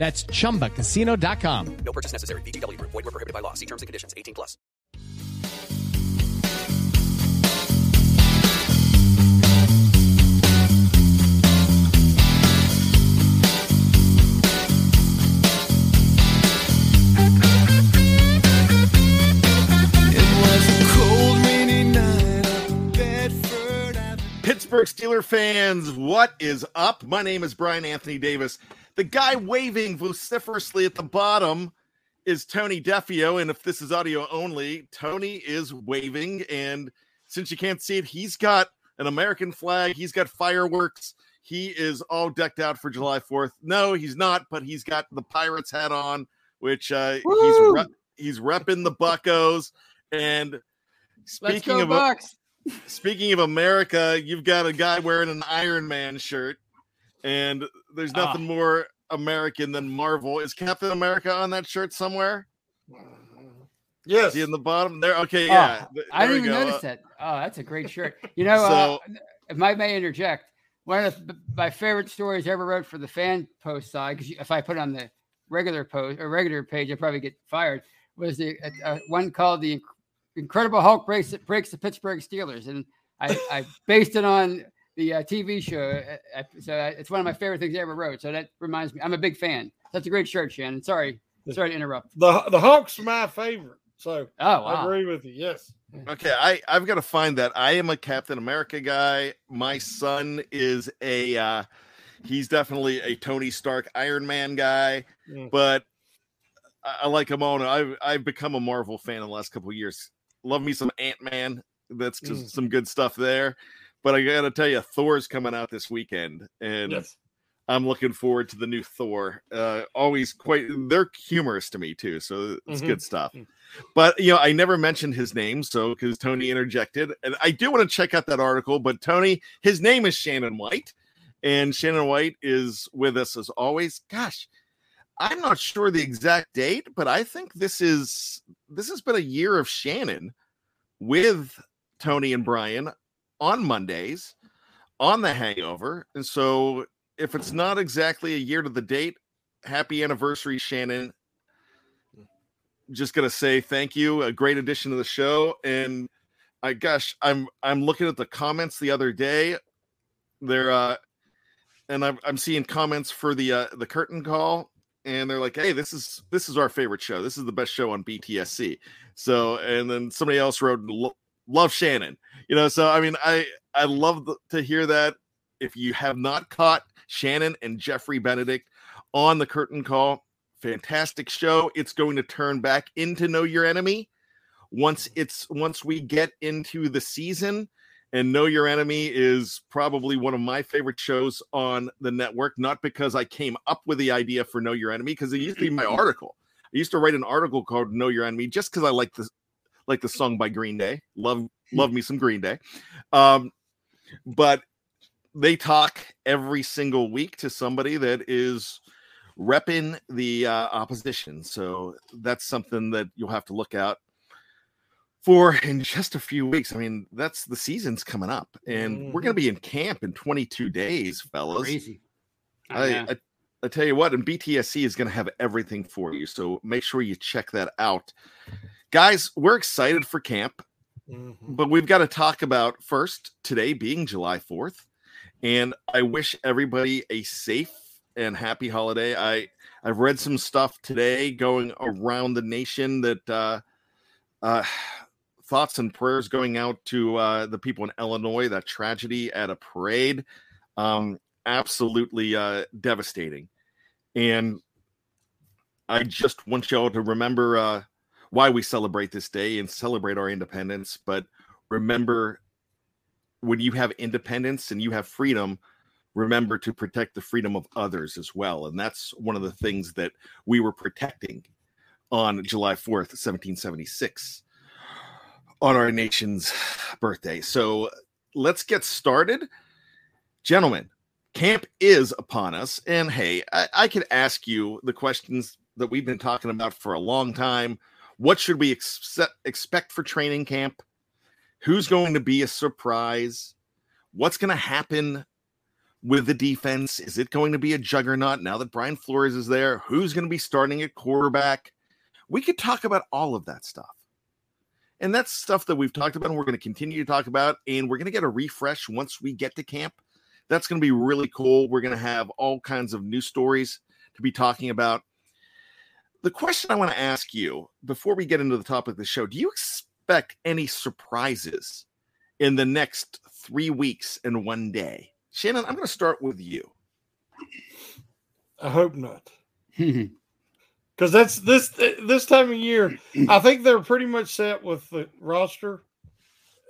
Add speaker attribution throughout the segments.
Speaker 1: That's chumbacasino.com.
Speaker 2: No purchase necessary. VGW Group. Void were prohibited by law. See terms and conditions. 18 plus.
Speaker 3: It was a cold, rainy night up Bedford
Speaker 4: Pittsburgh Steeler fans, what is up? My name is Bryan Anthony Davis. The guy waving vociferously at the bottom is Tony Defeo. And if this is audio only, Tony is waving. And since you can't see it, he's got an American flag, he's got fireworks. He is all decked out for July 4th. No, he's not, but he's got the Pirates hat on, which uh, he's rep- he's repping the Buccos. And speaking
Speaker 5: go
Speaker 4: of
Speaker 5: Bucks.
Speaker 4: Speaking of America, you've got a guy wearing an Iron Man shirt, and there's
Speaker 5: Ah.
Speaker 4: nothing more American than Marvel. Is Captain America on that shirt somewhere?
Speaker 6: Yes.
Speaker 4: Is in the bottom there? Okay,
Speaker 5: Oh,
Speaker 4: yeah. th-
Speaker 5: I didn't even
Speaker 4: go.
Speaker 5: notice
Speaker 4: Uh,
Speaker 5: that. Oh, that's a great shirt. You know, uh, if I may interject, one of the, my favorite stories I ever wrote for the fan post side, because if I put it on the regular post or regular page, I'd probably get fired, was the uh, uh, one called the Incredible Hulk breaks, breaks the Pittsburgh Steelers. And I, I based it on the uh, TV show. uh, So uh, it's one of my favorite things I ever wrote. So that reminds me, I'm a big fan. That's a great shirt, Shannon. Sorry. Sorry to interrupt.
Speaker 6: The the Hawks are my favorite. So
Speaker 5: Oh,
Speaker 6: I agree with you. Yes.
Speaker 4: Okay, I I've got to find that. I am a Captain America guy. My son is a uh he's definitely a Tony Stark Iron Man guy,
Speaker 6: Mm.
Speaker 4: but I, I like him on. I've I've become a Marvel fan in the last couple of years. Love me some Ant Man. That's just
Speaker 6: Mm.
Speaker 4: some good stuff there. But I got to tell you, Thor's coming out this weekend, and
Speaker 6: Yes.
Speaker 4: I'm looking forward to the new Thor. Uh, always quite they're humorous to me too, so it's
Speaker 6: Mhm.
Speaker 4: good stuff.
Speaker 6: Mm.
Speaker 4: But you know, I never mentioned his name, so because Tony interjected, and I do want to check out that article. But Tony, his name is Shannon White, and Shannon White is with us as always. Gosh, I'm not sure the exact date, but I think this is this has been a year of Shannon with Tony and Bryan on Mondays on the Hangover, and so if it's not exactly a year to the date, happy anniversary, Shannon. Just gonna say thank you. A great addition to the show. And I gosh, I'm I'm looking at the comments the other day. They're uh and I'm I'm seeing comments for the uh the curtain call, and they're like, hey, this is this is our favorite show. This is the best show on BTSC. So and then somebody else wrote "Lo- love Shannon. You know, so I mean I I love th- to hear that. If you have not caught Shannon and Jeffrey Benedict on the curtain call. Fantastic show. It's going to turn back into Know Your Enemy once it's once we get into the season. And Know Your Enemy is probably one of my favorite shows on the network, not because I came up with the idea for Know Your Enemy, because it used to be my mm-hmm. article. I used to write an article called Know Your Enemy just because I like the like the song by Green Day. Love love me some Green Day. Um, but they talk every single week to somebody that is repping the uh, opposition. So that's something that you'll have to look out. for in just a few weeks. I mean, that's the season's coming up, and we're going to be in camp in 22 days, fellas.
Speaker 5: Crazy. I.
Speaker 4: I, I tell you what, and BTSC is going to have everything for you. So make sure you check that out. Guys, we're excited for camp,
Speaker 6: Mhm.
Speaker 4: but we've got to talk about first today being July 4th. And I wish everybody a safe and happy holiday. I I've read some stuff today going around the nation that uh uh thoughts and prayers going out to uh the people in Illinois, that tragedy at a parade. Um absolutely uh devastating. And I just want y'all to remember uh why we celebrate this day and celebrate our independence, but remember when you have independence and you have freedom, remember to protect the freedom of others as well. And that's one of the things that we were protecting on July 4th, 1776, on our nation's birthday. So let's get started. Gentlemen, camp is upon us. And hey, I, I could ask you the questions that we've been talking about for a long time. What should we ex- expect for training camp? Who's going to be a surprise? What's going to happen with the defense? Is it going to be a juggernaut now that Brian Flores is there? Who's going to be starting at quarterback? We could talk about all of that stuff. And that's stuff that we've talked about and we're going to continue to talk about. And we're going to get a refresh once we get to camp. That's going to be really cool. We're going to have all kinds of new stories to be talking about. The question I want to ask you before we get into the topic of the show do you expect any surprises in the next three weeks and one day? Shannon, I'm going to start with you.
Speaker 6: I hope not. Because that's this this time of year. I think they're pretty much set with the roster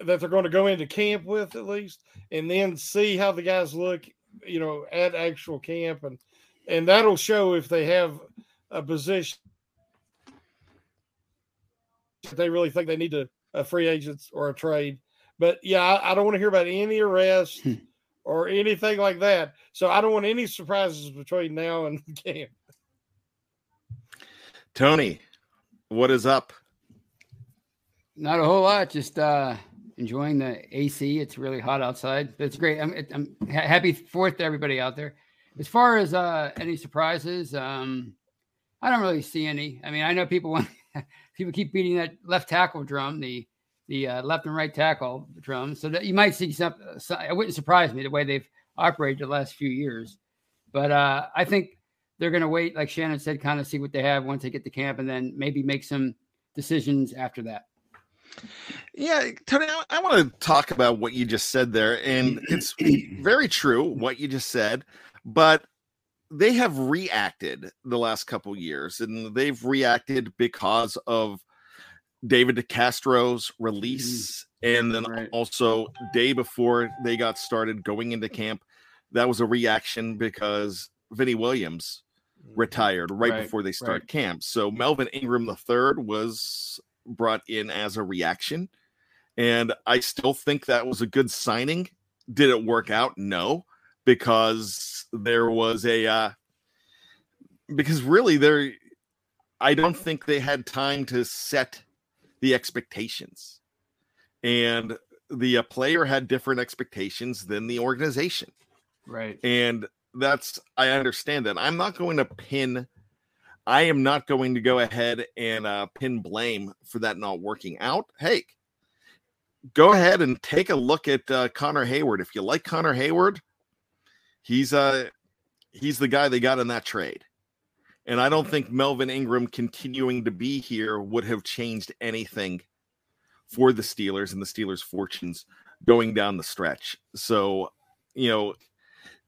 Speaker 6: that they're going to go into camp with at least, and then see how the guys look. You know, at actual camp, and and that'll show if they have a position that they really think they need to a free agents or a trade. But yeah, I, I don't want to hear about any arrest or anything like that. So I don't want any surprises between now and camp.
Speaker 4: Tony, what is up?
Speaker 5: Not a whole lot. Just uh, enjoying the AC. It's really hot outside, but it's great. I'm, I'm ha- happy Fourth to everybody out there. As far as uh, any surprises, um, I don't really see any. I mean, I know people want people keep beating that left tackle drum, the the uh, left and right tackle drum, so that you might see some. some it wouldn't surprise me the way they've operated the last few years, but uh, I think they're going to wait, like Shannon said, kind of see what they have once they get to camp, and then maybe make some decisions after that.
Speaker 4: Yeah, Tony, I, I want to talk about what you just said there. And it's very true what you just said, but they have reacted the last couple years and they've reacted because of David DeCastro's mm. release. And then
Speaker 5: Right.
Speaker 4: also, day before they got started going into camp, that was a reaction because Vinny Williams mm. retired right,
Speaker 5: Right,
Speaker 4: before they start
Speaker 5: right.
Speaker 4: camp. So Melvin Ingram III was brought in as a reaction. And I still think that was a good signing. Did it work out? No, because there was a uh because really there I don't think they had time to set the expectations. And the uh, player had different expectations than the organization
Speaker 5: Right.
Speaker 4: and that's i understand that i'm not going to pin i am not going to go ahead and uh, pin blame for that not working out hey go ahead and take a look at uh, connor heyward if you like connor heyward he's uh he's the guy they got in that trade and i don't think melvin ingram continuing to be here would have changed anything for the steelers and the steelers fortunes going down the stretch so you know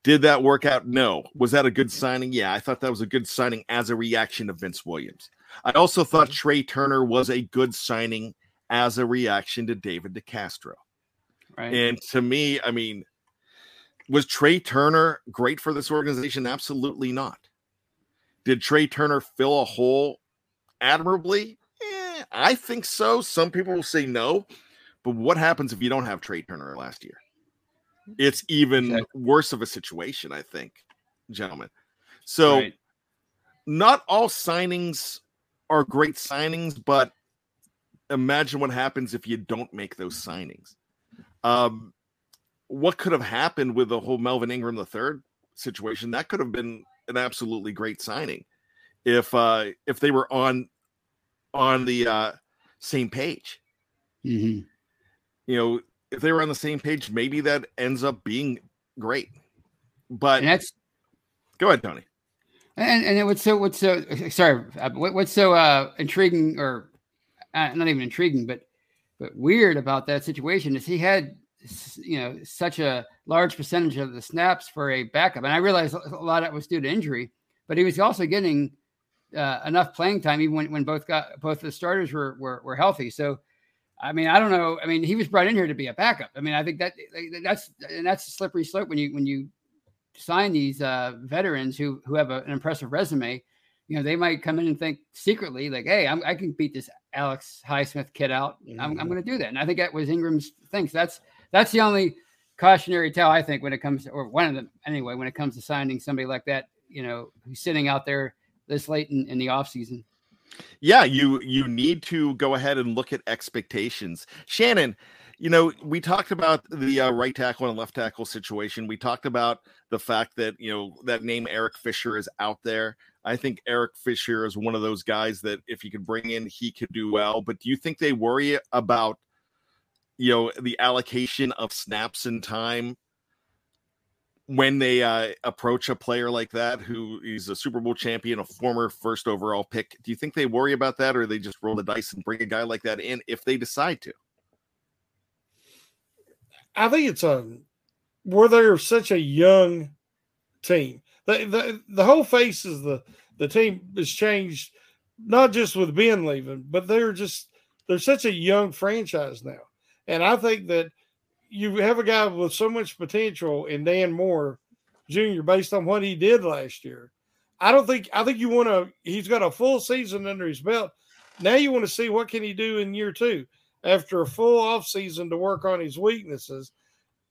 Speaker 4: did that work out? No. Was that a good signing? Yeah, I thought that was a good signing as a reaction to Vince Williams. I also thought Trai Turner was a good signing as a reaction to David DeCastro.
Speaker 5: Right.
Speaker 4: And to me, I mean, was Trai Turner great for this organization? Absolutely not. Did Trai Turner fill a hole admirably? Eh, I think so. Some people will say no. But what happens if you don't have Trai Turner last year? It's even
Speaker 5: Exactly.
Speaker 4: worse of a situation, I think, gentlemen. So, not all signings are great signings, but imagine what happens if you don't make those signings. Um, what could have happened with the whole Melvin Ingram the third situation? That could have been an absolutely great signing if uh if they were on on the uh same page.
Speaker 5: Mm-hmm.
Speaker 4: You know, if they were on the same page, maybe that ends up being great. But
Speaker 5: And that's
Speaker 4: go ahead, Tony.
Speaker 5: and and then what's so what's so sorry uh, what's so uh intriguing or uh, not even intriguing but but weird about that situation is he had you know such a large percentage of the snaps for a backup and I realize a lot of that was due to injury but he was also getting uh, enough playing time even when, when both got both the starters were, were were healthy so I mean I don't know I mean he was brought in here to be a backup I mean I think that that's and that's a slippery slope when you when you sign these uh, veterans who who have a, an impressive resume, you know, they might come in and think secretly like, "Hey, I'm, I can beat this Alex Highsmith kid out. I'm, I'm going to do that." And I think that was Ingram's thing. So that's that's the only cautionary tale I think when it comes to, or one of them anyway, when it comes to signing somebody like that, you know, who's sitting out there this late in, in the offseason.
Speaker 4: Yeah, you you need to go ahead and look at expectations. Shannon, you know, we talked about the uh, right tackle and left tackle situation. We talked about the fact that, you know, that name Eric Fisher is out there. I think Eric Fisher is one of those guys that if he could bring in, he could do well. But do you think they worry about, you know, the allocation of snaps and time when they uh, approach a player like that who is a Super Bowl champion, a former first overall pick? Do you think they worry about that or they just roll the dice and bring a guy like that in if they decide to?
Speaker 6: I think it's a where they're such a young team. The, the the whole face of the the team has changed, not just with Ben leaving, but they're just they're such a young franchise now. And I think that you have a guy with so much potential in Dan Moore Jr. based on what he did last year. I don't think I think you want to he's got a full season under his belt. Now you want to see what can he do in year two after a full off season to work on his weaknesses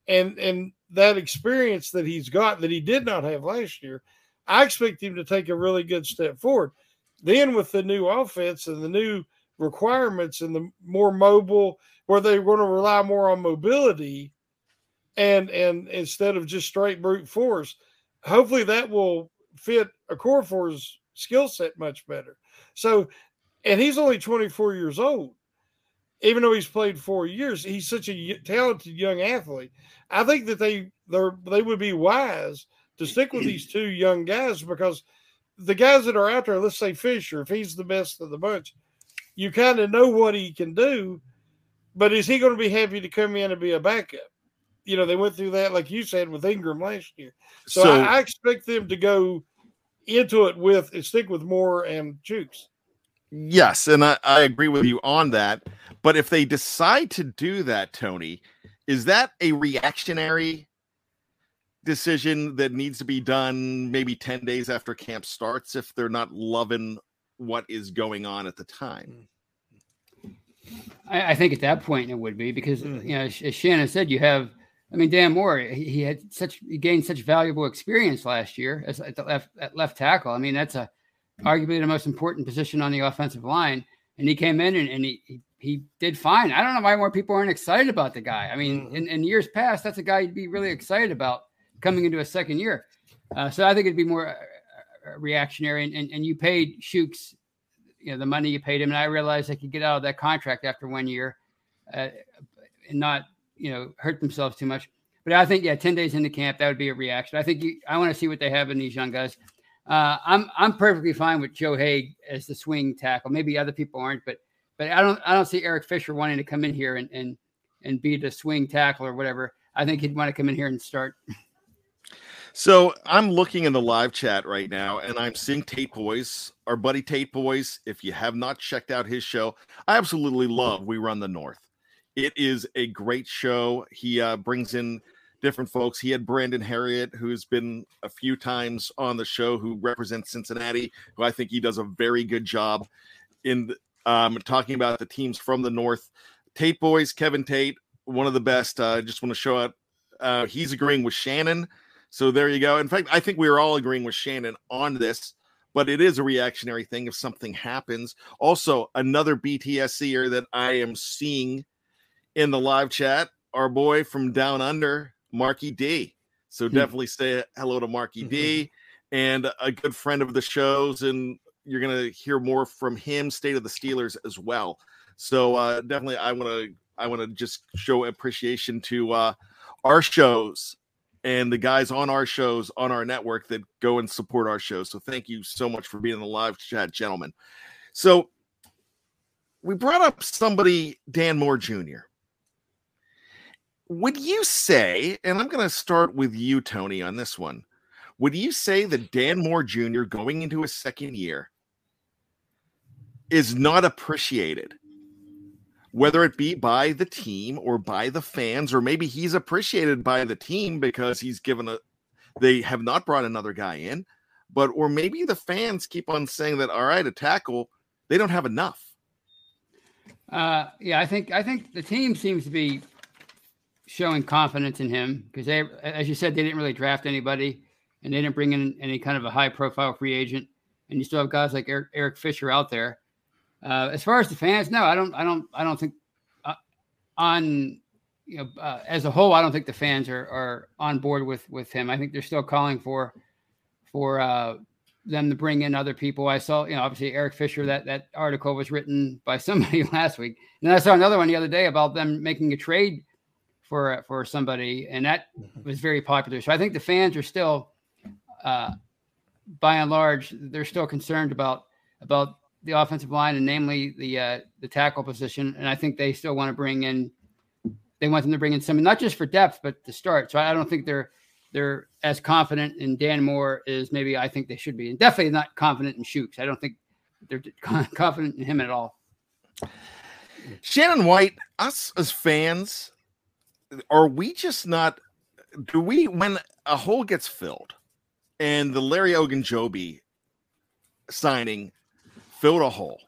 Speaker 6: and and that experience that he's got that he did not have last year i expect him to take a really good step forward then with the new offense and the new requirements and the more mobile where they're going to rely more on mobility and and instead of just straight brute force hopefully that will fit a core force skill set much better so and he's only 24 years old even though he's played four years, he's such a talented young athlete. I think that they they they would be wise to stick with these two young guys because the guys that are out there, let's say Fisher, if he's the best of the bunch, you kind of know what he can do, but is he going to be happy to come in and be a backup? You know, they went through that, like you said, with Ingram last year. So,
Speaker 4: So-
Speaker 6: I, I expect them to go into it with and stick with Moore and Chuks.
Speaker 4: Yes, and I, I agree with you on that. But if they decide to do that, Tony, is that a reactionary decision that needs to be done maybe 10 days after camp starts if they're not loving what is going on at the time? Mm.
Speaker 5: I, I think at that point it would be because you know, as, Shannon said, you have. I mean, Dan Moore, he, he had such he gained such valuable experience last year as at the left at left tackle. I mean, that's a arguably the most important position on the offensive line, and he came in and, and he, he he did fine. I don't know why more people aren't excited about the guy. I mean, in, in years past, that's a guy you'd be really excited about coming into a second year. Uh, so I think it'd be more uh, uh, reactionary. And, and, and you paid Chuks, you know, the money you paid him, and I realized they could get out of that contract after one year, uh, and not you know hurt themselves too much. But I think yeah, ten days into camp, that would be a reaction. I think you, I want to see what they have in these young guys. Uh, I'm I'm perfectly fine with Joe Haeg as the swing tackle. Maybe other people aren't, but but I don't I don't see Eric Fisher wanting to come in here and and and be the swing tackle or whatever. I think he'd want to come in here and start.
Speaker 4: So I'm looking in the live chat right now, and I'm seeing Tate Boys, our buddy Tate Boys. If you have not checked out his show, I absolutely love We Run the North. It is a great show. He uh, brings in different folks. He had Brandon Harriet, who's been a few times on the show, who represents Cincinnati, who I think he does a very good job in um, talking about the teams from the North. Tate Boys, Kevin Tate, one of the best. I uh, just want to show out. Uh, he's agreeing with Shannon. So there you go. In fact, I think we are all agreeing with Shannon on this. but it is a reactionary thing if something happens. Also, another BTSCer that I am seeing in the live chat, our boy from down under, Marky D. So
Speaker 5: Hmm.
Speaker 4: definitely say hello to Marky D and a good friend of the shows. And you're going to hear more from him, State of the Steelers as well. So uh, definitely, I want to I want to just show appreciation to uh, our shows and the guys on our shows on our network that go and support our shows. So thank you so much for being in the live chat, gentlemen. So we brought up somebody, Dan Moore Jr. Would you say, and I'm going to start with you, Tony, on this one. Would you say that Dan Moore Jr. going into his second year is not appreciated? Whether it be by the team or by the fans, or maybe he's appreciated by the team because he's given a, they have not brought another guy in, but, or maybe the fans keep on saying that, all right, a tackle, they don't have enough.
Speaker 5: Uh, yeah, I think I think the team seems to be showing confidence in him because they, as you said, they didn't really draft anybody and they didn't bring in any kind of a high profile free agent, and you still have guys like Eric, Eric Fisher out there. Uh, as far as the fans, no, I don't, I don't, I don't think uh, on you know uh, as a whole, I don't think the fans are are on board with with him. I think they're still calling for for uh, them to bring in other people. I saw, you know, obviously Eric Fisher. That that article was written by somebody last week, and then I saw another one the other day about them making a trade for for somebody, and that was very popular. So I think the fans are still, uh, by and large, they're still concerned about about the offensive line and namely the uh, the tackle position, and I think they still want to bring in. They want them to bring in some, not just for depth, but to start. So I don't think they're they're as confident in Dan Moore as maybe I think they should be, and definitely not confident in Chuks. I don't think they're confident in him at all.
Speaker 4: Shannon White, us as fans, are we just not? Do we when a hole gets filled, and the Larry Ogunjobi signing filled a hole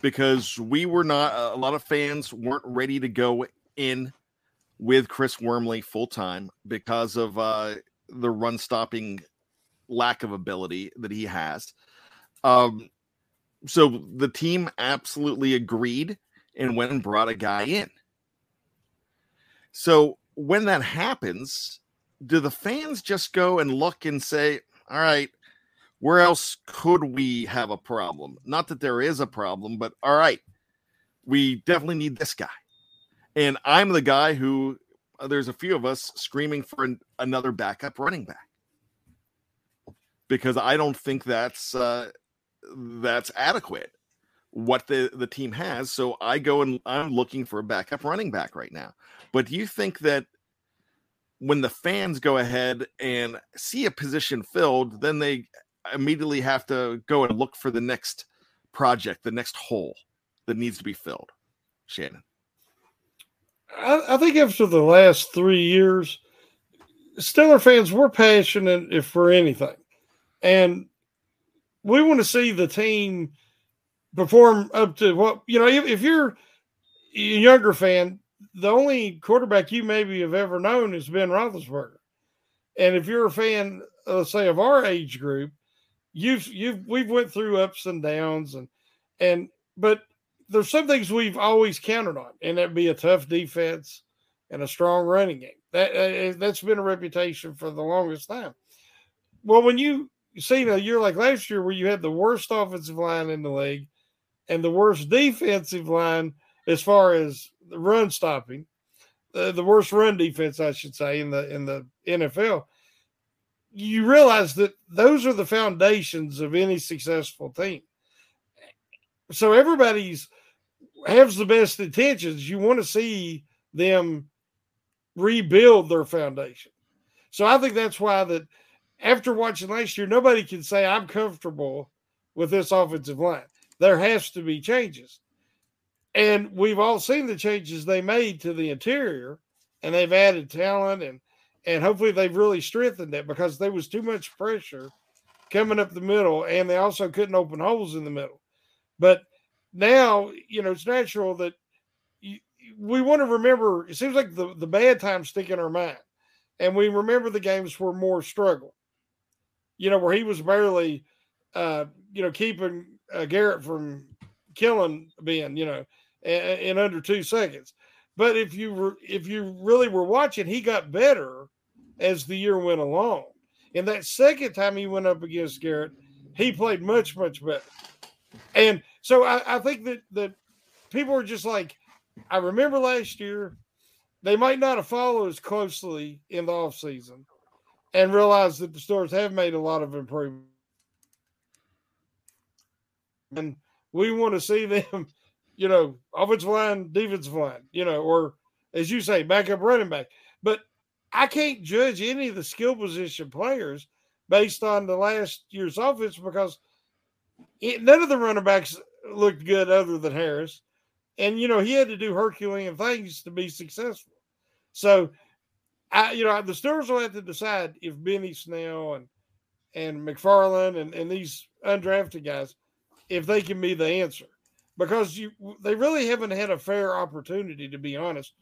Speaker 4: because we were not a lot of fans weren't ready to go in with Chris Wormley full time because of uh, the run stopping lack of ability that he has. Um, so the team absolutely agreed and went and brought a guy in. So when that happens, do the fans just go and look and say, all right, where else could we have a problem? Not that there is a problem, but all right, we definitely need this guy. And I'm the guy who uh, there's a few of us screaming for an, another backup running back because I don't think that's uh, that's adequate what the the team has. So I go and I'm looking for a backup running back right now. But do you think that when the fans go ahead and see a position filled, then they immediately have to go and look for the next project, the next hole that needs to be filled? Shannon.
Speaker 6: I, I think after the last three years, Steeler fans we're passionate if for anything, and we want to see the team perform up to what you know. If, if you're a younger fan, the only quarterback you maybe have ever known is Ben Roethlisberger, and if you're a fan, uh, say of our age group, you've you've we've went through ups and downs, and and but there's some things we've always counted on, and that'd be a tough defense and a strong running game. That uh, that's been a reputation for the longest time. Well, when you see a year like last year where you had the worst offensive line in the league and the worst defensive line as far as the run stopping, uh, the worst run defense, I should say, in the in the NFL, you realize that those are the foundations of any successful team. So everybody's has the best intentions. You want to see them rebuild their foundation. So I think that's why that after watching last year, nobody can say I'm comfortable with this offensive line. There has to be changes. And we've all seen the changes they made to the interior, and they've added talent and and hopefully they've really strengthened it because there was too much pressure coming up the middle, and they also couldn't open holes in the middle. But now, you know, it's natural that you, we want to remember. It seems like the the bad times stick in our mind, and we remember the games where more struggle. You know, where he was barely uh, you know, keeping uh, Garrett from killing Ben, you know, in, in under two seconds. But if you were, if you really were watching, he got better as the year went along. And that second time he went up against Garrett, he played much, much better. And so I, I think that that people are just like, I remember last year, they might not have followed as closely in the off season and realize that the stores have made a lot of improvement. And we want to see them, you know, offensive line, defensive line, you know, or as you say, backup running back. But I can't judge any of the skill position players based on the last year's offense because it, none of the running backs looked good other than Harris. And, you know, he had to do Herculean things to be successful. So, I, you know, the Steelers will have to decide if Benny Snell and and McFarland and, and these undrafted guys, if they can be the answer. Because you they really haven't had a fair opportunity, to be honest,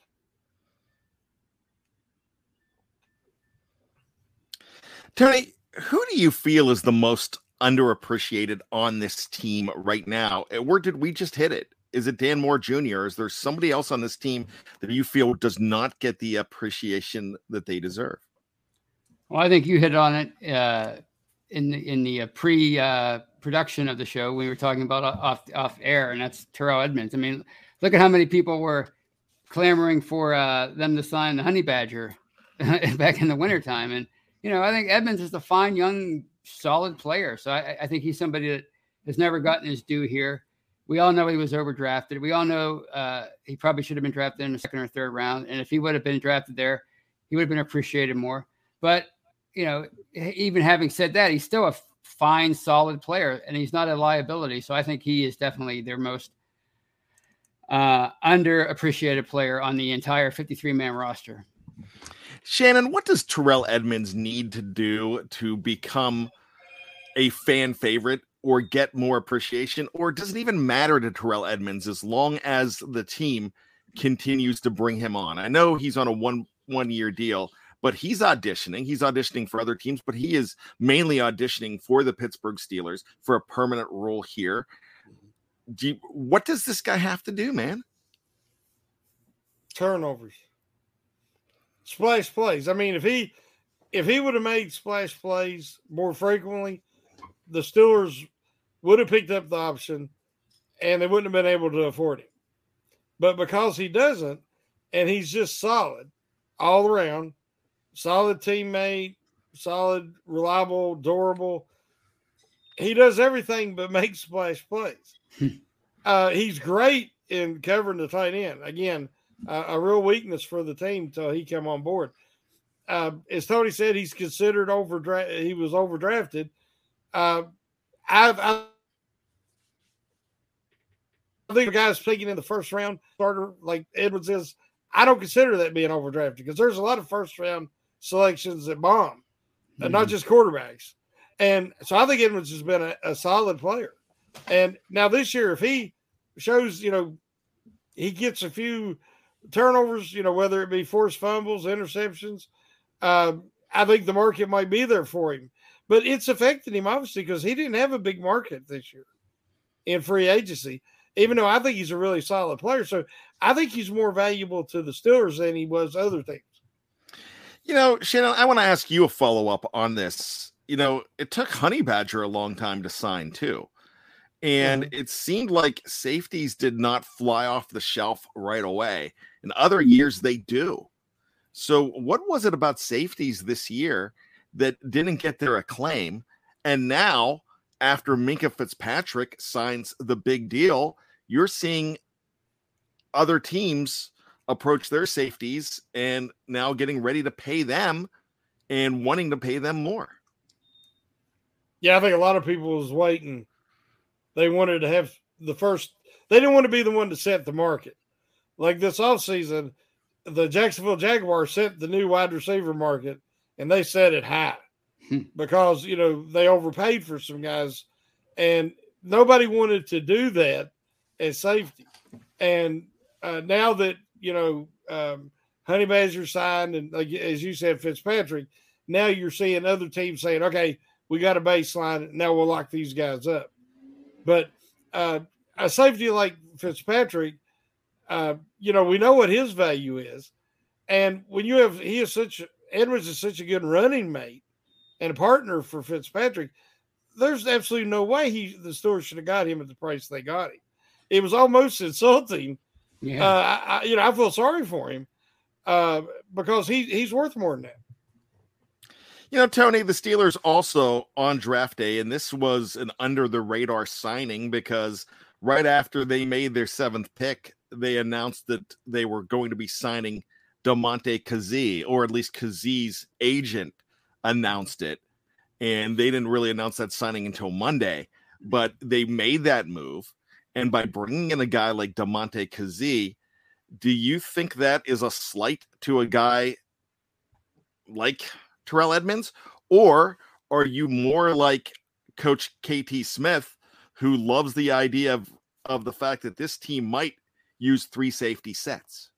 Speaker 4: Tony, who do you feel is the most underappreciated on this team right now? Where did we just hit it? Is it Dan Moore Jr.? Is there somebody else on this team that you feel does not get the appreciation that they deserve?
Speaker 5: Well, I think you hit on it uh, in the in the uh, pre uh, production of the show. We were talking about off off air, and that's Terrell Edmunds. I mean, look at how many people were clamoring for uh, them to sign the Honey Badger back in the wintertime. And you know, I think Edmunds is a fine young solid player. So I, I think he's somebody that has never gotten his due here. We all know he was overdrafted. We all know uh, he probably should have been drafted in the second or third round. And if he would have been drafted there, he would have been appreciated more. But you know, even having said that, he's still a fine, solid player, and he's not a liability. So I think he is definitely their most uh, underappreciated player on the entire 53 man roster.
Speaker 4: Shannon, what does Terrell Edmunds need to do to become a fan favorite or get more appreciation? Or does it even matter to Terrell Edmunds as long as the team continues to bring him on? I know he's on a one one year deal, but he's auditioning. He's auditioning for other teams, but he is mainly auditioning for the Pittsburgh Steelers for a permanent role here. Do you, what does this guy have to do, man?
Speaker 6: Turnovers splash plays. I mean, if he if he would have made splash plays more frequently, the Steelers would have picked up the option and they wouldn't have been able to afford him. But because he doesn't, and he's just solid all around, solid teammate, solid, reliable, durable. He does everything but make splash plays. uh, he's great in covering the tight end. Again, uh, a real weakness for the team until he came on board. Uh, as Tony said, he's considered overdraft. He was overdrafted. Uh, I've, I, I think the guys picking in the first round starter like Edwards is. I don't consider that being overdrafted because there's a lot of first round selections that bomb, mm-hmm. and not just quarterbacks. And so I think Edwards has been a, a solid player. And now this year, if he shows, you know, he gets a few turnovers, you know, whether it be forced fumbles, interceptions, uh, I think the market might be there for him. But it's affected him obviously because he didn't have a big market this year in free agency, even though I think he's a really solid player. So I think he's more valuable to the Steelers than he was other teams.
Speaker 4: You know, Shannon, I want to ask you a follow up on this. You know, it took Honey Badger a long time to sign too. And mm-hmm. it seemed like safeties did not fly off the shelf right away. In other years, they do. So, what was it about safeties this year that didn't get their acclaim? And now, after Minkah Fitzpatrick signs the big deal, you're seeing other teams approach their safeties and now getting ready to pay them and wanting to pay them more.
Speaker 6: Yeah, I think a lot of people was waiting they wanted to have the first, they didn't want to be the one to set the market. Like this offseason, the Jacksonville Jaguars set the new wide receiver market and they set it high hmm. because, you know, they overpaid for some guys and nobody wanted to do that as safety. And uh, now that, you know, um, Honey Badger signed and, like, as you said, Fitzpatrick, now you're seeing other teams saying, okay, We got a baseline. Now we'll lock these guys up. But uh, a safety like Fitzpatrick, uh, you know, we know what his value is. And when you have, he is such, Edwards is such a good running mate and a partner for Fitzpatrick. There's absolutely no way he, the store should have got him at the price they got him. It was almost insulting.
Speaker 5: Yeah.
Speaker 6: Uh, I, you know, I feel sorry for him uh, because he he's worth more than that.
Speaker 4: You know, Tony, the Steelers also on draft day, and this was an under the radar signing because right after they made their seventh pick, they announced that they were going to be signing Damontae Kazee, or at least Kazee's agent announced it. And they didn't really announce that signing until Monday, but they made that move. And by bringing in a guy like Damontae Kazee, do you think that is a slight to a guy like Terrell Edmunds? Or are you more like Coach KT Smith, who loves the idea of, of the fact that this team might use three safety sets?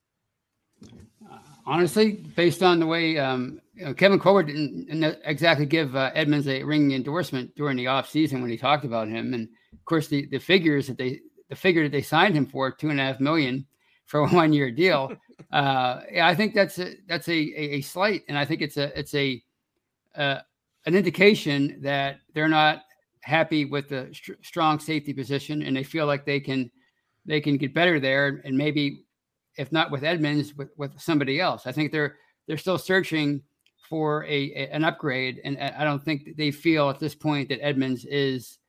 Speaker 5: honestly, based on the way um, you know, Kevin Colbert didn't, didn't exactly give uh, Edmunds a ringing endorsement during the offseason when he talked about him, and of course the the figures that they the figure that they signed him for two and a half million for a one year deal. Uh, I think that's a that's a, a, a slight, and I think it's a it's a uh, an indication that they're not happy with the st- strong safety position, and they feel like they can they can get better there, and maybe if not with Edmunds, with, with somebody else. I think they're they're still searching for a, a, an upgrade, and I don't think they feel at this point that Edmunds is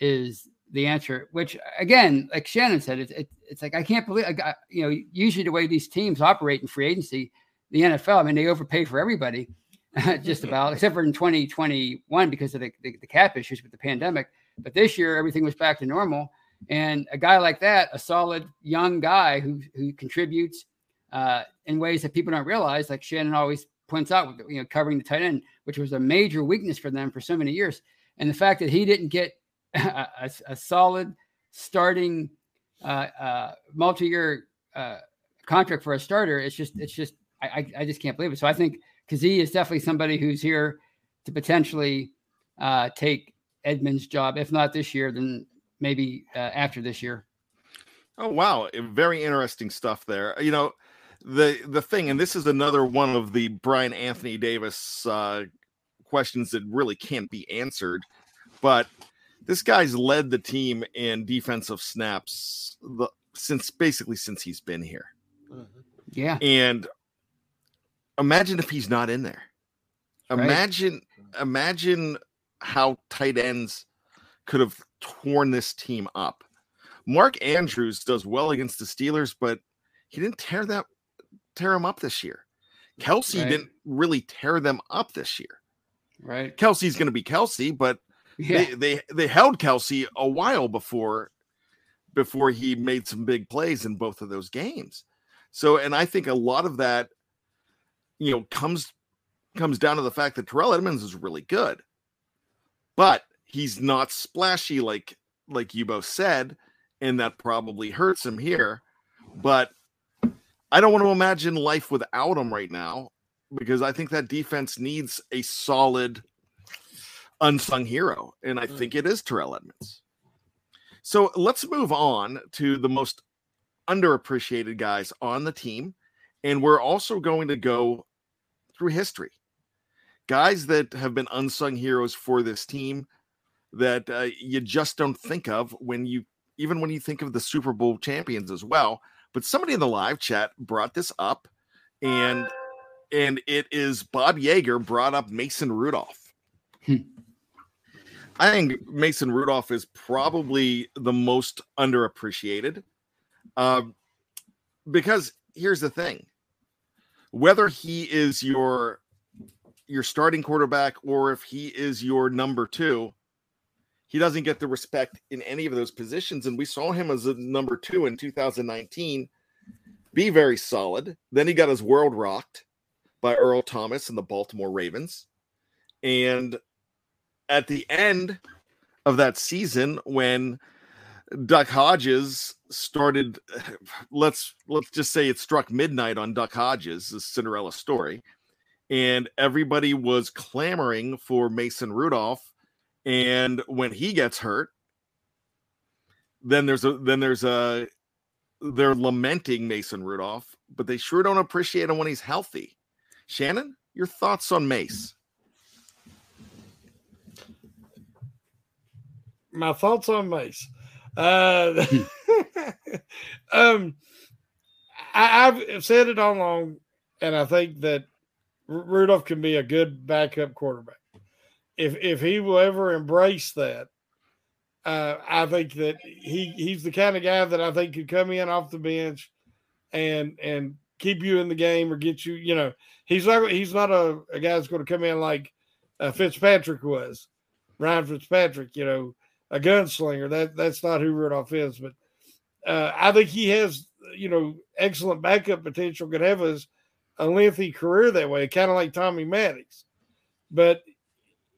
Speaker 5: is the answer. Which again, like Shannon said, it's it, it's like I can't believe I, got, you know usually the way these teams operate in free agency, the NFL. I mean, they overpay for everybody, just about except for in 2021 because of the, the, the cap issues with the pandemic. But this year, everything was back to normal and a guy like that, a solid young guy who who contributes uh, in ways that people don't realize, like Shannon always points out, you know, covering the tight end, which was a major weakness for them for so many years. And the fact that he didn't get a, a, solid starting uh, uh, multi-year uh, contract for a starter, it's just it's just I, I just can't believe it. So I think Kazee is definitely somebody who's here to potentially uh, take Edmunds' job, if not this year, then maybe uh, after this year.
Speaker 4: Oh wow, eh, very interesting stuff there. You know, the the thing, and this is another one of the Bryan Anthony Davis uh, questions that really can't be answered, but this guy's led the team in defensive snaps the, since basically since he's been here.
Speaker 5: Mm-hmm. Yeah,
Speaker 4: and imagine if he's not in there. Imagine, right. imagine how tight ends could have torn this team up. Mark Andrews does well against the Steelers, but he didn't tear that tear them up this year. Kelce right. didn't really tear them up this year.
Speaker 5: Right.
Speaker 4: Kelce's going to be Kelce, but yeah. they, they they held Kelce a while before before he made some big plays in both of those games. So, and I think a lot of that, you know, comes comes down to the fact that Terrell Edmunds is really good, but he's not splashy like like you both said, and that probably hurts him here. But I don't want to imagine life without him right now because I think that defense needs a solid unsung hero, and I mm. think it is Terrell Edmunds. So let's move on to the most underappreciated guys on the team, and we're also going to go through history. Guys that have been unsung heroes for this team that uh, you just don't think of when you even when you think of the Super Bowl champions as well. But somebody in the live chat brought this up, and and it is Bob Yeager brought up Mason Rudolph. I think Mason Rudolph is probably the most underappreciated, uh, because here's the thing: whether he is your your starting quarterback or if he is your number two, he doesn't get the respect in any of those positions. And we saw him as a number two in 2019 be very solid. Then he got his world rocked by Earl Thomas and the Baltimore Ravens. And at the end of that season, when Duck Hodges started, let's let's just say it struck midnight on Duck Hodges, the Cinderella story, and everybody was clamoring for Mason Rudolph And when he gets hurt, then there's a then there's a they're lamenting Mason Rudolph, but they sure don't appreciate him when he's healthy. Shannon, your thoughts on Mace?
Speaker 6: My thoughts on Mace. Uh, um, I, have said it all along, and I think that Rudolph can be a good backup quarterback. If if he will ever embrace that, uh, I think that he he's the kind of guy that I think could come in off the bench and and keep you in the game or get you. You know, he's not he's not a, a guy that's going to come in like uh, Fitzpatrick was, Ryan Fitzpatrick. You know, a gunslinger. That that's not who Rudolph is. But uh, I think he has you know excellent backup potential. Could have a, a lengthy career that way, kind of like Tommy Maddox. But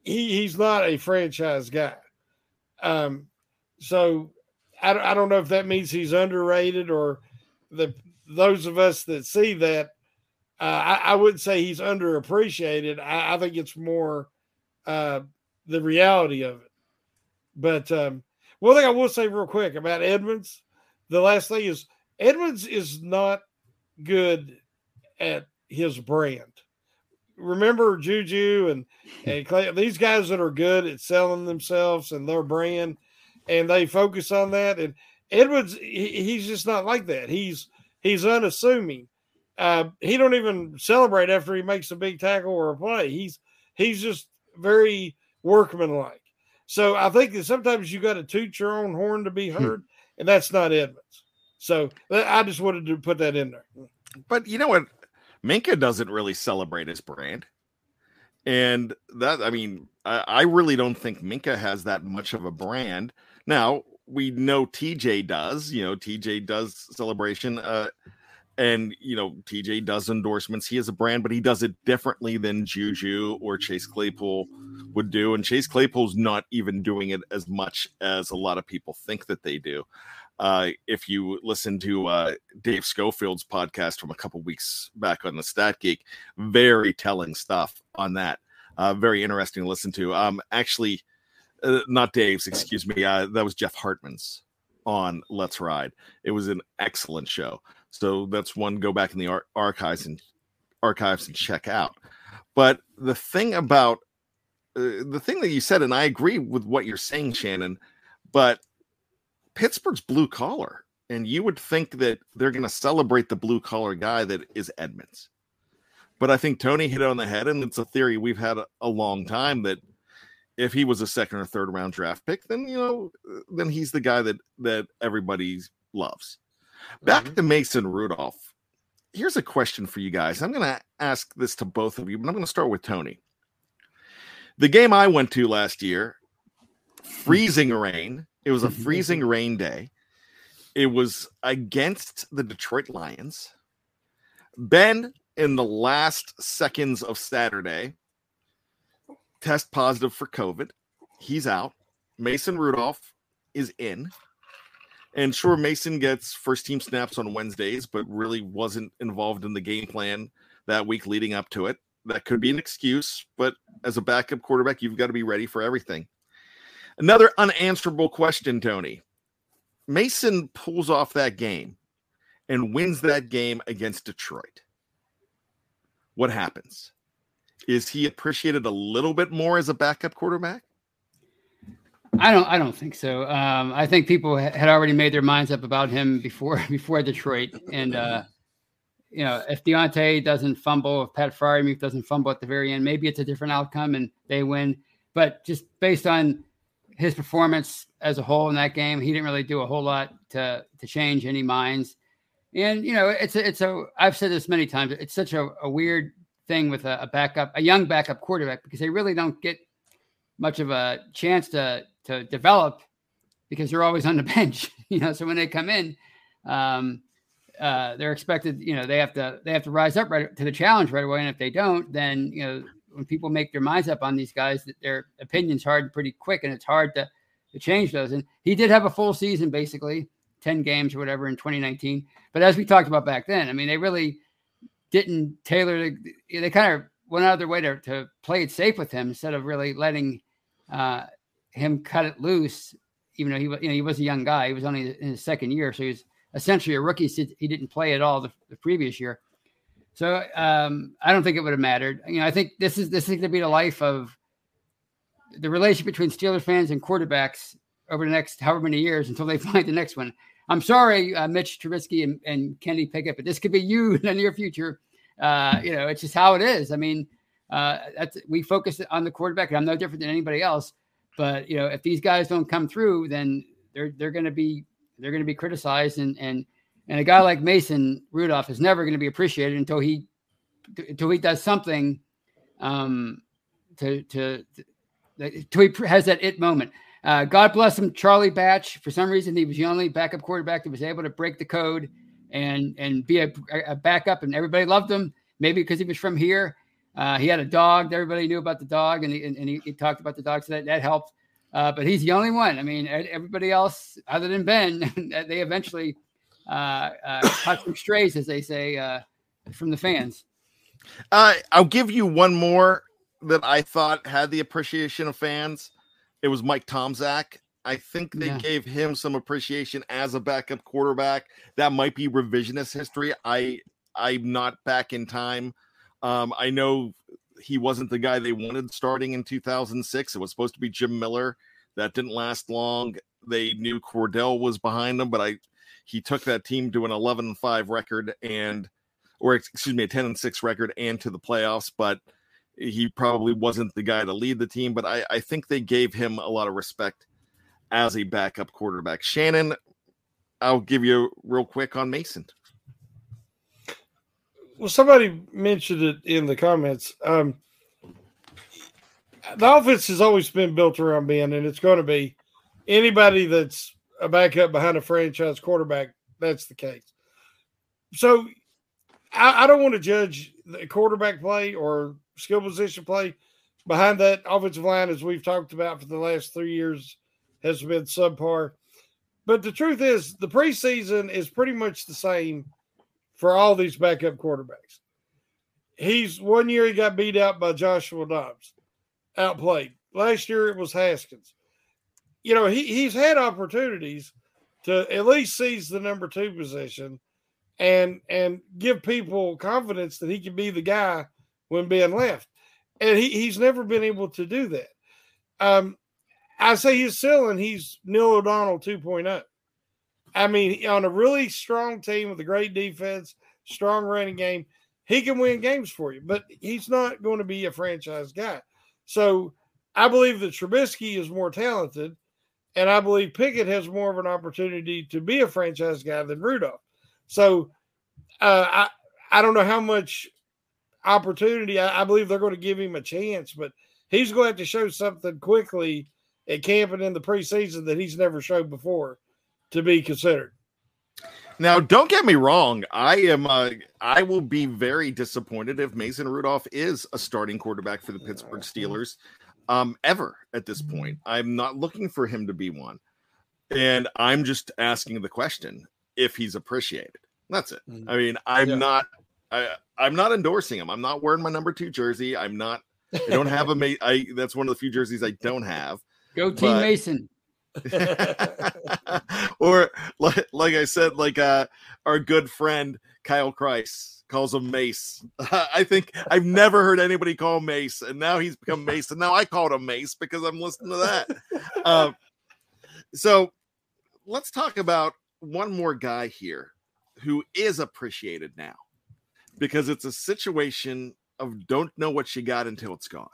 Speaker 6: he he's not a franchise guy. Um, so I, I don't know if that means he's underrated or the those of us that see that. Uh, I, I wouldn't say he's underappreciated. I, I think it's more uh, the reality of it. But um, one thing I will say real quick about Edmunds, the last thing is Edmunds is not good at his brand. Remember Juju and, and Clay, these guys that are good at selling themselves and their brand, and they focus on that. And Edmunds, he, he's just not like that. He's he's unassuming. Uh, he don't even celebrate after he makes a big tackle or a play. He's he's just very workmanlike. So I think that sometimes you got to toot your own horn to be hmm. heard, and that's not Edmunds. So I just wanted to put that in there.
Speaker 4: But you know what? Minkah doesn't really celebrate his brand. And that, I mean, I, I, really don't think Minkah has that much of a brand. Now, we know TJ does, you know, TJ does celebration. Uh, and, you know, TJ does endorsements. He has a brand, but he does it differently than Juju or Chase Claypool would do. And Chase Claypool's not even doing it as much as a lot of people think that they do. Uh, if you listen to uh, Dave Schofield's podcast from a couple weeks back on the Stat Geek, very telling stuff on that. Uh, very interesting to listen to. Um, actually, uh, not Dave's, excuse me. Uh, that was Jeff Hartman's on Let's Ride. It was an excellent show. So that's one go back in the ar- archives and archives and check out. But the thing about uh, the thing that you said, and I agree with what you're saying, Shannon, but Pittsburgh's blue collar, and you would think that they're going to celebrate the blue collar guy that is Edmunds. But I think Tony hit it on the head, and it's a theory we've had a, a long time that if he was a second or third round draft pick, then you know, then he's the guy that that everybody loves. Back mm-hmm. to Mason Rudolph. Here's a question for you guys. I'm going to ask this to both of you, but I'm going to start with Tony. The game I went to last year, freezing rain, it was a freezing rain day. It was against the Detroit Lions. Ben, in the last seconds of Saturday, test positive for COVID. He's out. Mason Rudolph is in. And sure, Mason gets first team snaps on Wednesdays, but really wasn't involved in the game plan that week leading up to it. That could be an excuse, but as a backup quarterback, you've got to be ready for everything. Another unanswerable question, Tony. Mason pulls off that game and wins that game against Detroit. What happens? Is he appreciated a little bit more as a backup quarterback?
Speaker 5: I don't. I don't think so. Um, I think people had already made their minds up about him before before Detroit, and uh, you know, if Diontae doesn't fumble, if Pat Freiermuth doesn't fumble at the very end, maybe it's a different outcome and they win. But just based on his performance as a whole in that game, he didn't really do a whole lot to to change any minds. And you know, it's a, it's a I've said this many times. It's such a, a weird thing with a, a, backup, a young backup quarterback, because they really don't get much of a chance to to develop because they're always on the bench. You know, so when they come in, um, uh, they're expected. You know, they have to they have to rise up right to the challenge right away. And if they don't, then you know when people make their minds up on these guys, that their opinions hard pretty quick, and it's hard to to change those. And he did have a full season, basically ten games or whatever in 2019. But as we talked about back then, I mean, they really didn't tailor. They kind of went out of their way to to play it safe with him instead of really letting uh, him cut it loose, even though he was you know he was a young guy. He was only in his second year, so he was essentially a rookie. He didn't play at all the, the previous year. So um, I don't think it would have mattered. You know, I think this is this is going to be the life of the relationship between Steelers fans and quarterbacks over the next however many years until they find the next one. I'm sorry, uh, Mitch Trubisky and, and Kenny Pickett, but this could be you in the near future. Uh, you know, it's just how it is. I mean, uh, we focus on the quarterback, and I'm no different than anybody else. But you know, if these guys don't come through, then they're they're going to be they're going to be criticized, and and and a guy like Mason Rudolph is never going to be appreciated until he until he does something um, to to, to he has that it moment. Uh, God bless him, Charlie Batch. For some reason, he was the only backup quarterback that was able to break the code and and be a, a backup, and everybody loved him. Maybe because he was from here. Uh, he had a dog. Everybody knew about the dog, and he, and, and he, he talked about the dog, so that, that helped. Uh, but he's the only one. I mean, everybody else, other than Ben, they eventually uh, uh, cut some strays, as they say, uh, from the fans.
Speaker 4: Uh, I'll give you one more that I thought had the appreciation of fans. It was Mike Tomczak. I think they yeah. gave him some appreciation as a backup quarterback. That might be revisionist history. I I'm not back in time. Um, I know he wasn't the guy they wanted starting in 2006. It was supposed to be Jim Miller. That didn't last long. They knew Kordell was behind them, but I he took that team to an 11 5 record and or excuse me, a 10 and 6 record and to the playoffs, but he probably wasn't the guy to lead the team, but I, I think they gave him a lot of respect as a backup quarterback. Shannon, I'll give you real quick on Mason.
Speaker 6: Well, somebody mentioned it in the comments. Um, the offense has always been built around Ben, and it's going to be anybody that's a backup behind a franchise quarterback. That's the case. So I, I don't want to judge the quarterback play or skill position play behind that offensive line, as we've talked about for the last three years, has been subpar. But the truth is, the preseason is pretty much the same for all these backup quarterbacks. He's one year he got beat out by Joshua Dobbs, outplayed. Last year it was Haskins. You know, he, he's had opportunities to at least seize the number two position and and give people confidence that he can be the guy when Ben left. And he, he's never been able to do that. Um, I say he's selling, he's Neil O'Donnell 2.0. I mean, on a really strong team with a great defense, strong running game, he can win games for you, but he's not going to be a franchise guy. So I believe that Trubisky is more talented, and I believe Pickett has more of an opportunity to be a franchise guy than Rudolph. So uh, I I don't know how much opportunity. I, I, believe they're going to give him a chance, but he's going to have to show something quickly at camp and in the preseason that he's never showed before to be considered.
Speaker 4: Now, don't get me wrong. I am. Uh, I will be very disappointed if Mason Rudolph is a starting quarterback for the Pittsburgh Steelers, um, ever at this point. I'm not looking for him to be one, and I'm just asking the question if he's appreciated. That's it. Mm. I mean, I'm yeah. not I I'm not endorsing him. I'm not wearing my number two jersey. I'm not. I don't have a mate. I that's one of the few jerseys I don't have.
Speaker 5: Go Team but, Mason.
Speaker 4: or like, like I said, like uh, our good friend Kyle Kreis calls him Mace. I think I've never heard anybody call Mace, and now he's become Mace, and now I called him Mace because I'm listening to that. Uh, so let's talk about one more guy here who is appreciated now because it's a situation of don't know what you got until it's gone.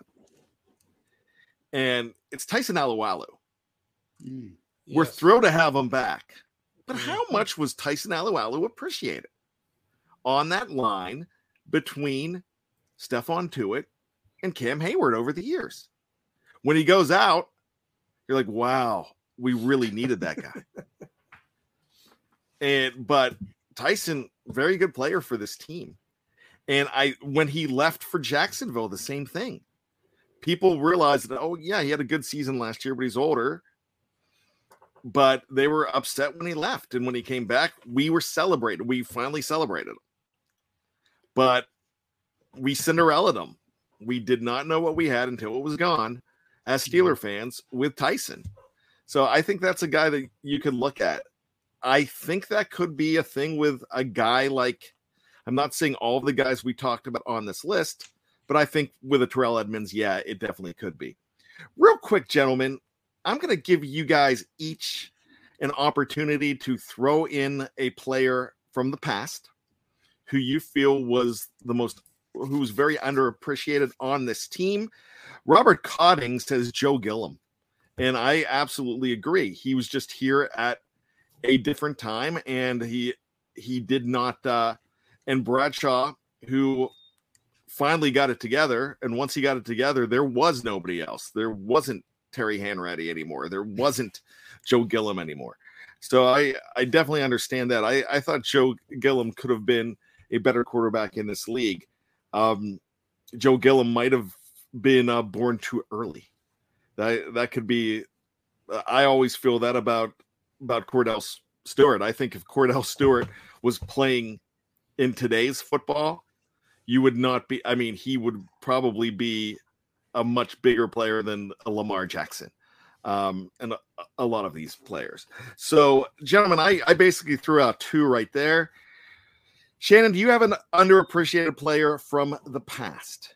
Speaker 4: And it's Tyson Alualu. Mm, yes. We're thrilled to have him back. But how mm-hmm. much was Tyson Alualu appreciated on that line between Stephon Tuitt and Cam Heyward over the years? When he goes out, you're like, wow, we really needed that guy. and but Tyson, very good player for this team. And I when he left for Jacksonville, the same thing. People realized that, oh, yeah, he had a good season last year, but he's older. But they were upset when he left. And when he came back, we were celebrated. We finally celebrated him. But we Cinderella him. We did not know what we had until it was gone. as Steeler fans with Tyson. So I think that's a guy that you could look at. I think that could be a thing with a guy like I'm not saying all of the guys we talked about on this list, but I think with a Terrell Edmunds, yeah, it definitely could be. Real quick, gentlemen, I'm going to give you guys each an opportunity to throw in a player from the past who you feel was the most who was very underappreciated on this team. Robert Cotting says Joe Gilliam. And I absolutely agree. He was just here at a different time and he he did not uh and Bradshaw who finally got it together and once he got it together there was nobody else. There wasn't Terry Hanratty anymore. There wasn't Joe Gilliam anymore. So I I definitely understand that. I I thought Joe Gilliam could have been a better quarterback in this league. Um Joe Gilliam might have been uh, born too early. That that could be. I always feel that about about Kordell Stewart. I think if Kordell Stewart was playing in today's football, you would not be. I mean, he would probably be a much bigger player than a Lamar Jackson, um, and a, a lot of these players. So, gentlemen, I I basically threw out two right there. Shannon, do you have an underappreciated player from the past?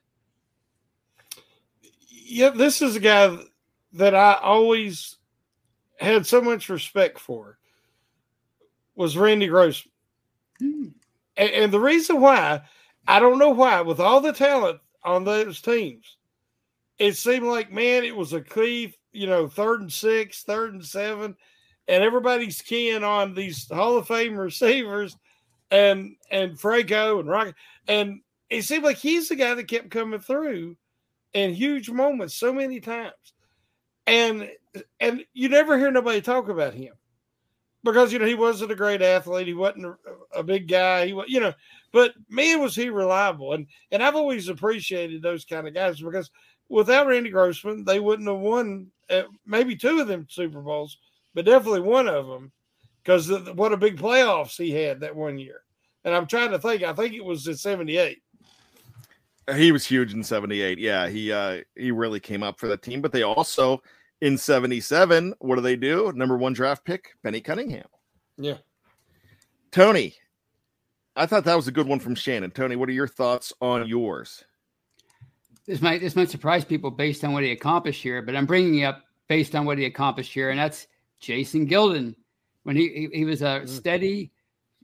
Speaker 6: Yeah, this is a guy that I always had so much respect for was Randy Grossman. Hmm. And, and, the reason why, I don't know why, with all the talent on those teams, it seemed like, man, it was a key, you know, third and six, third and seven, and everybody's keying on these Hall of Fame receivers and and Franco and Rocky. And it seemed like he's the guy that kept coming through in huge moments so many times. And and you never hear nobody talk about him because you know he wasn't a great athlete, he wasn't a big guy, he was you know, but man was he reliable, and and I've always appreciated those kind of guys because without Randy Grossman, they wouldn't have won uh, maybe two of them Super Bowls, but definitely one of them because what a big playoffs he had that one year. And I'm trying to think, I think it was in '78.
Speaker 4: He was huge in 78. Yeah, he uh he really came up for that team, but they also in 77, what do they do? Number 1 draft pick, Bennie Cunningham.
Speaker 6: Yeah.
Speaker 4: Tony, I thought that was a good one from Shannon. Tony, what are your thoughts on yours?
Speaker 5: This might this might surprise people based on what he accomplished here, but I'm bringing up based on what he accomplished here, and that's Jason Gildon. When he he, he was a mm. steady,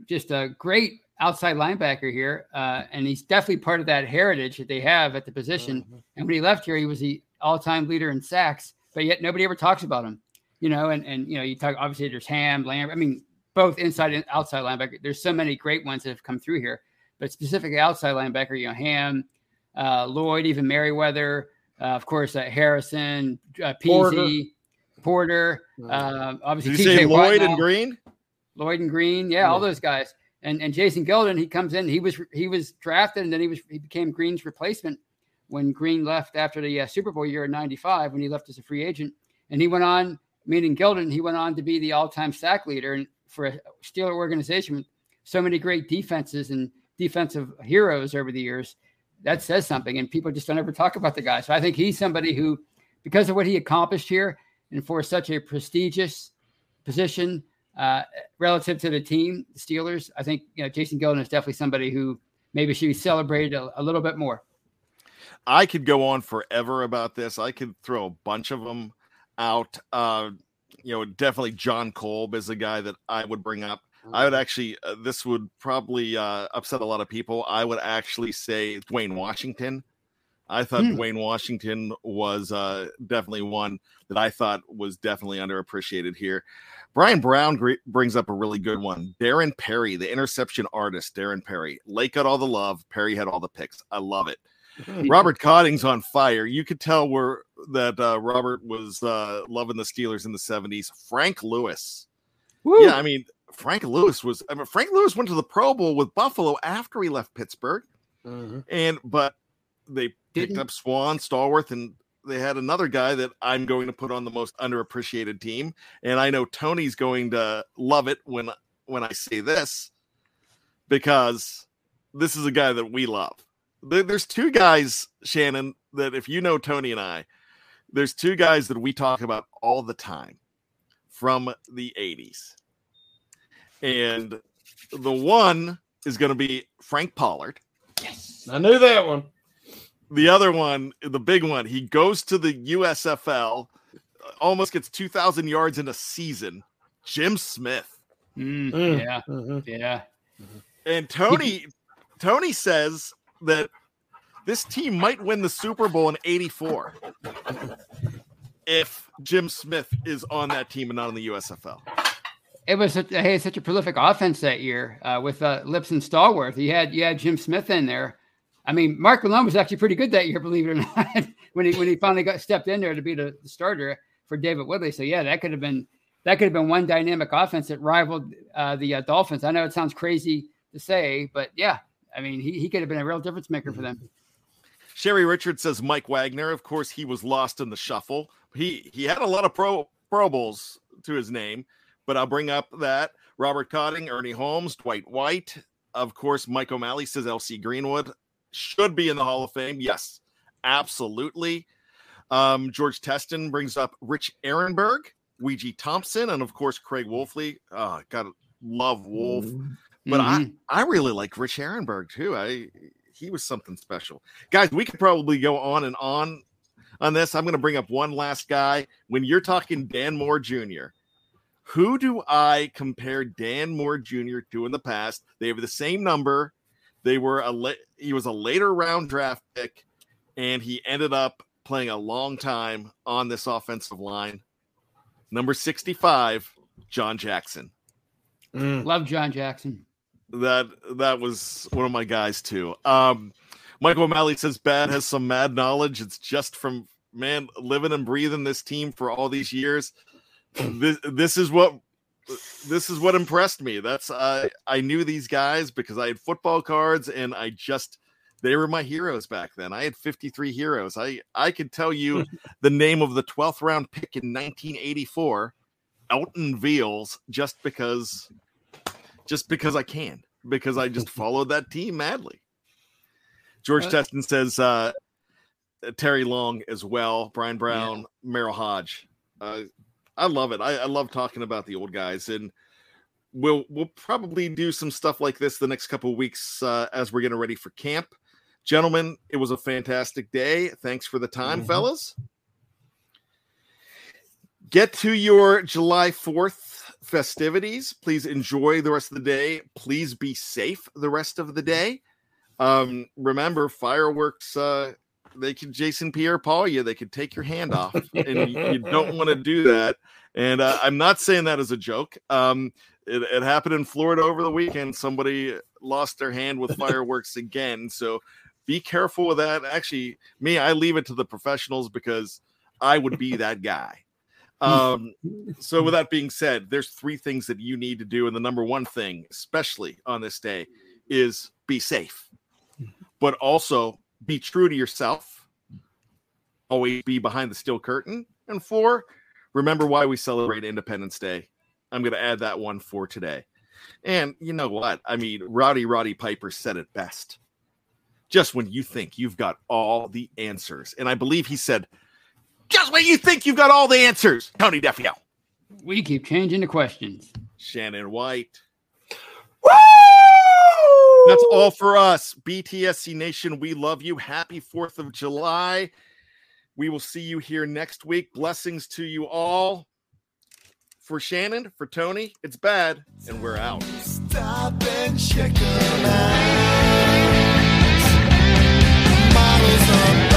Speaker 5: just a great outside linebacker here, uh, and he's definitely part of that heritage that they have at the position. Mm-hmm. And when he left here, he was the all-time leader in sacks, but yet nobody ever talks about him. You know, and and you know, you talk obviously there's Ham, Lamb. I mean, both inside and outside linebacker. There's so many great ones that have come through here, but specifically outside linebacker, you know, Ham, uh, Lloyd, even Merriweather, uh, of course, uh, Harrison, uh, Peasy, Porter, Porter uh, obviously.
Speaker 4: Did you say Lloyd and Greene?
Speaker 5: Lloyd and Greene, yeah, yeah, all those guys and and Jason Gildon, he comes in. He was he was drafted, and then he was he became Greene's replacement when Greene left after the uh, Super Bowl year in '95 when he left as a free agent, and he went on. Meaning Gildon, he went on to be the all-time sack leader and for a Steeler organization with so many great defenses and defensive heroes over the years. That says something, and people just don't ever talk about the guy. So I think he's somebody who, because of what he accomplished here, and for such a prestigious position, uh, relative to the team, the Steelers, I think you know Jason Gildon is definitely somebody who maybe should be celebrated a, a, little bit more.
Speaker 4: I could go on forever about this. I could throw a bunch of them out. Uh, you know, definitely Jon Kolb is a guy that I would bring up. I would actually, uh, this would probably uh, upset a lot of people. I would actually say Dwayne Washington. I thought hmm. Dwayne Washington was uh, definitely one that I thought was definitely underappreciated here. Brian Brown gr- brings up a really good one. Darren Perry, the interception artist, Darren Perry. Lake got all the love. Perry had all the picks. I love it. Robert Cotting's on fire. You could tell where that uh, Robert was uh, loving the Steelers in the 70s. Frank Lewis. Woo. Yeah, I mean, Frank Lewis was I mean, Frank Lewis went to the Pro Bowl with Buffalo after he left Pittsburgh. Mm-hmm. And but they picked Didn't. up Swann, Stallworth, and they had another guy that I'm going to put on the most underappreciated team, and I know Tony's going to love it when when I say this because this is a guy that we love. There's two guys, Shannon, that if you know Tony and I, there's two guys that we talk about all the time from the 80s. And the one is going to be Frank Pollard.
Speaker 6: Yes. I knew that one.
Speaker 4: The other one, the big one, he goes to the USFL, almost gets 2,000 yards in a season. Jim Smith.
Speaker 5: Mm, mm. Yeah. Mm-hmm. Yeah.
Speaker 4: And Tony Tony says that this team might win the Super Bowl in 84 if Jim Smith is on that team and not in the USFL.
Speaker 5: It was such, hey, such a prolific offense that year uh, with uh, Lipps and Stallworth. You had you had Jim Smith in there. I mean, Mark Malone was actually pretty good that year, believe it or not, when he when he finally got stepped in there to be the, starter for David Woodley. So yeah, that could have been that could have been one dynamic offense that rivaled uh, the uh, Dolphins. I know it sounds crazy to say, but yeah, I mean, he, he could have been a real difference maker for them.
Speaker 4: Sherry Richards says Mike Wagner. Of course, he was lost in the shuffle. He he had a lot of pro Pro Bowls to his name, but I'll bring up that Robert Cotting, Ernie Holmes, Dwight White, of course, Mike O'Malley says L.C. Greenwood should be in the Hall of Fame. Yes, absolutely. Um, George Teston brings up Rich Erenberg, Weegie Thompson, and of course Craig Wolfley. Oh, gotta love Wolf. But mm-hmm. I, I really like Rich Erenberg too. I he was something special. Guys, we could probably go on and on on this. I'm going to bring up one last guy. When you're talking Dan Moore Jr., who do I compare Dan Moore Jr. to in the past? They have the same number. They were a la- he was a later round draft pick, and he ended up playing a long time on this offensive line. Number 65, John Jackson.
Speaker 5: Mm. Love John Jackson
Speaker 4: that that was one of my guys too. Um, Michael O'Malley says Bad has some mad knowledge. It's just from man living and breathing this team for all these years. This this is what this is what impressed me. That's uh, I knew these guys because I had football cards and I just they were my heroes back then. I had 53 heroes. I I could tell you the name of the 12th round pick in 1984, Elton Veals, just because just because I can, because I just followed that team madly. George uh, Teston says uh, Terry Long as well, Brian Brown, yeah. Merril Hoge. Uh, I love it. I, I, love talking about the old guys, and we'll we'll probably do some stuff like this the next couple weeks uh, as we're getting ready for camp. Gentlemen, it was a fantastic day. Thanks for the time, mm-hmm. fellas. Get to your July 4th festivities. Please enjoy the rest of the day. Please be safe the rest of the day. Um, remember, fireworks, uh, they can Jason Pierre Paul you, they could take your hand off, and you, you don't want to do that. And uh, I'm not saying that as a joke. Um, it, it happened in Florida over the weekend. Somebody lost their hand with fireworks again. So be careful with that. Actually, me, I leave it to the professionals because I would be that guy. Um, so with that being said, there's three things that you need to do, and the number one thing, especially on this day, is be safe, but also be true to yourself. Always be behind the steel curtain, and four, remember why we celebrate Independence Day. I'm going to add that one for today. And you know what? I mean, Rowdy Roddy Piper said it best. Just when you think you've got all the answers, and I believe he said just when you think you've got all the answers, Tony Defeo.
Speaker 5: We keep changing the questions.
Speaker 4: Shannon White. That's all for us. BTSC Nation, we love you. Happy 4th of July. We will see you here next week. Blessings to you all. For Shannon, for Tony, it's bad, and we're out. Stop and check them out.
Speaker 7: Step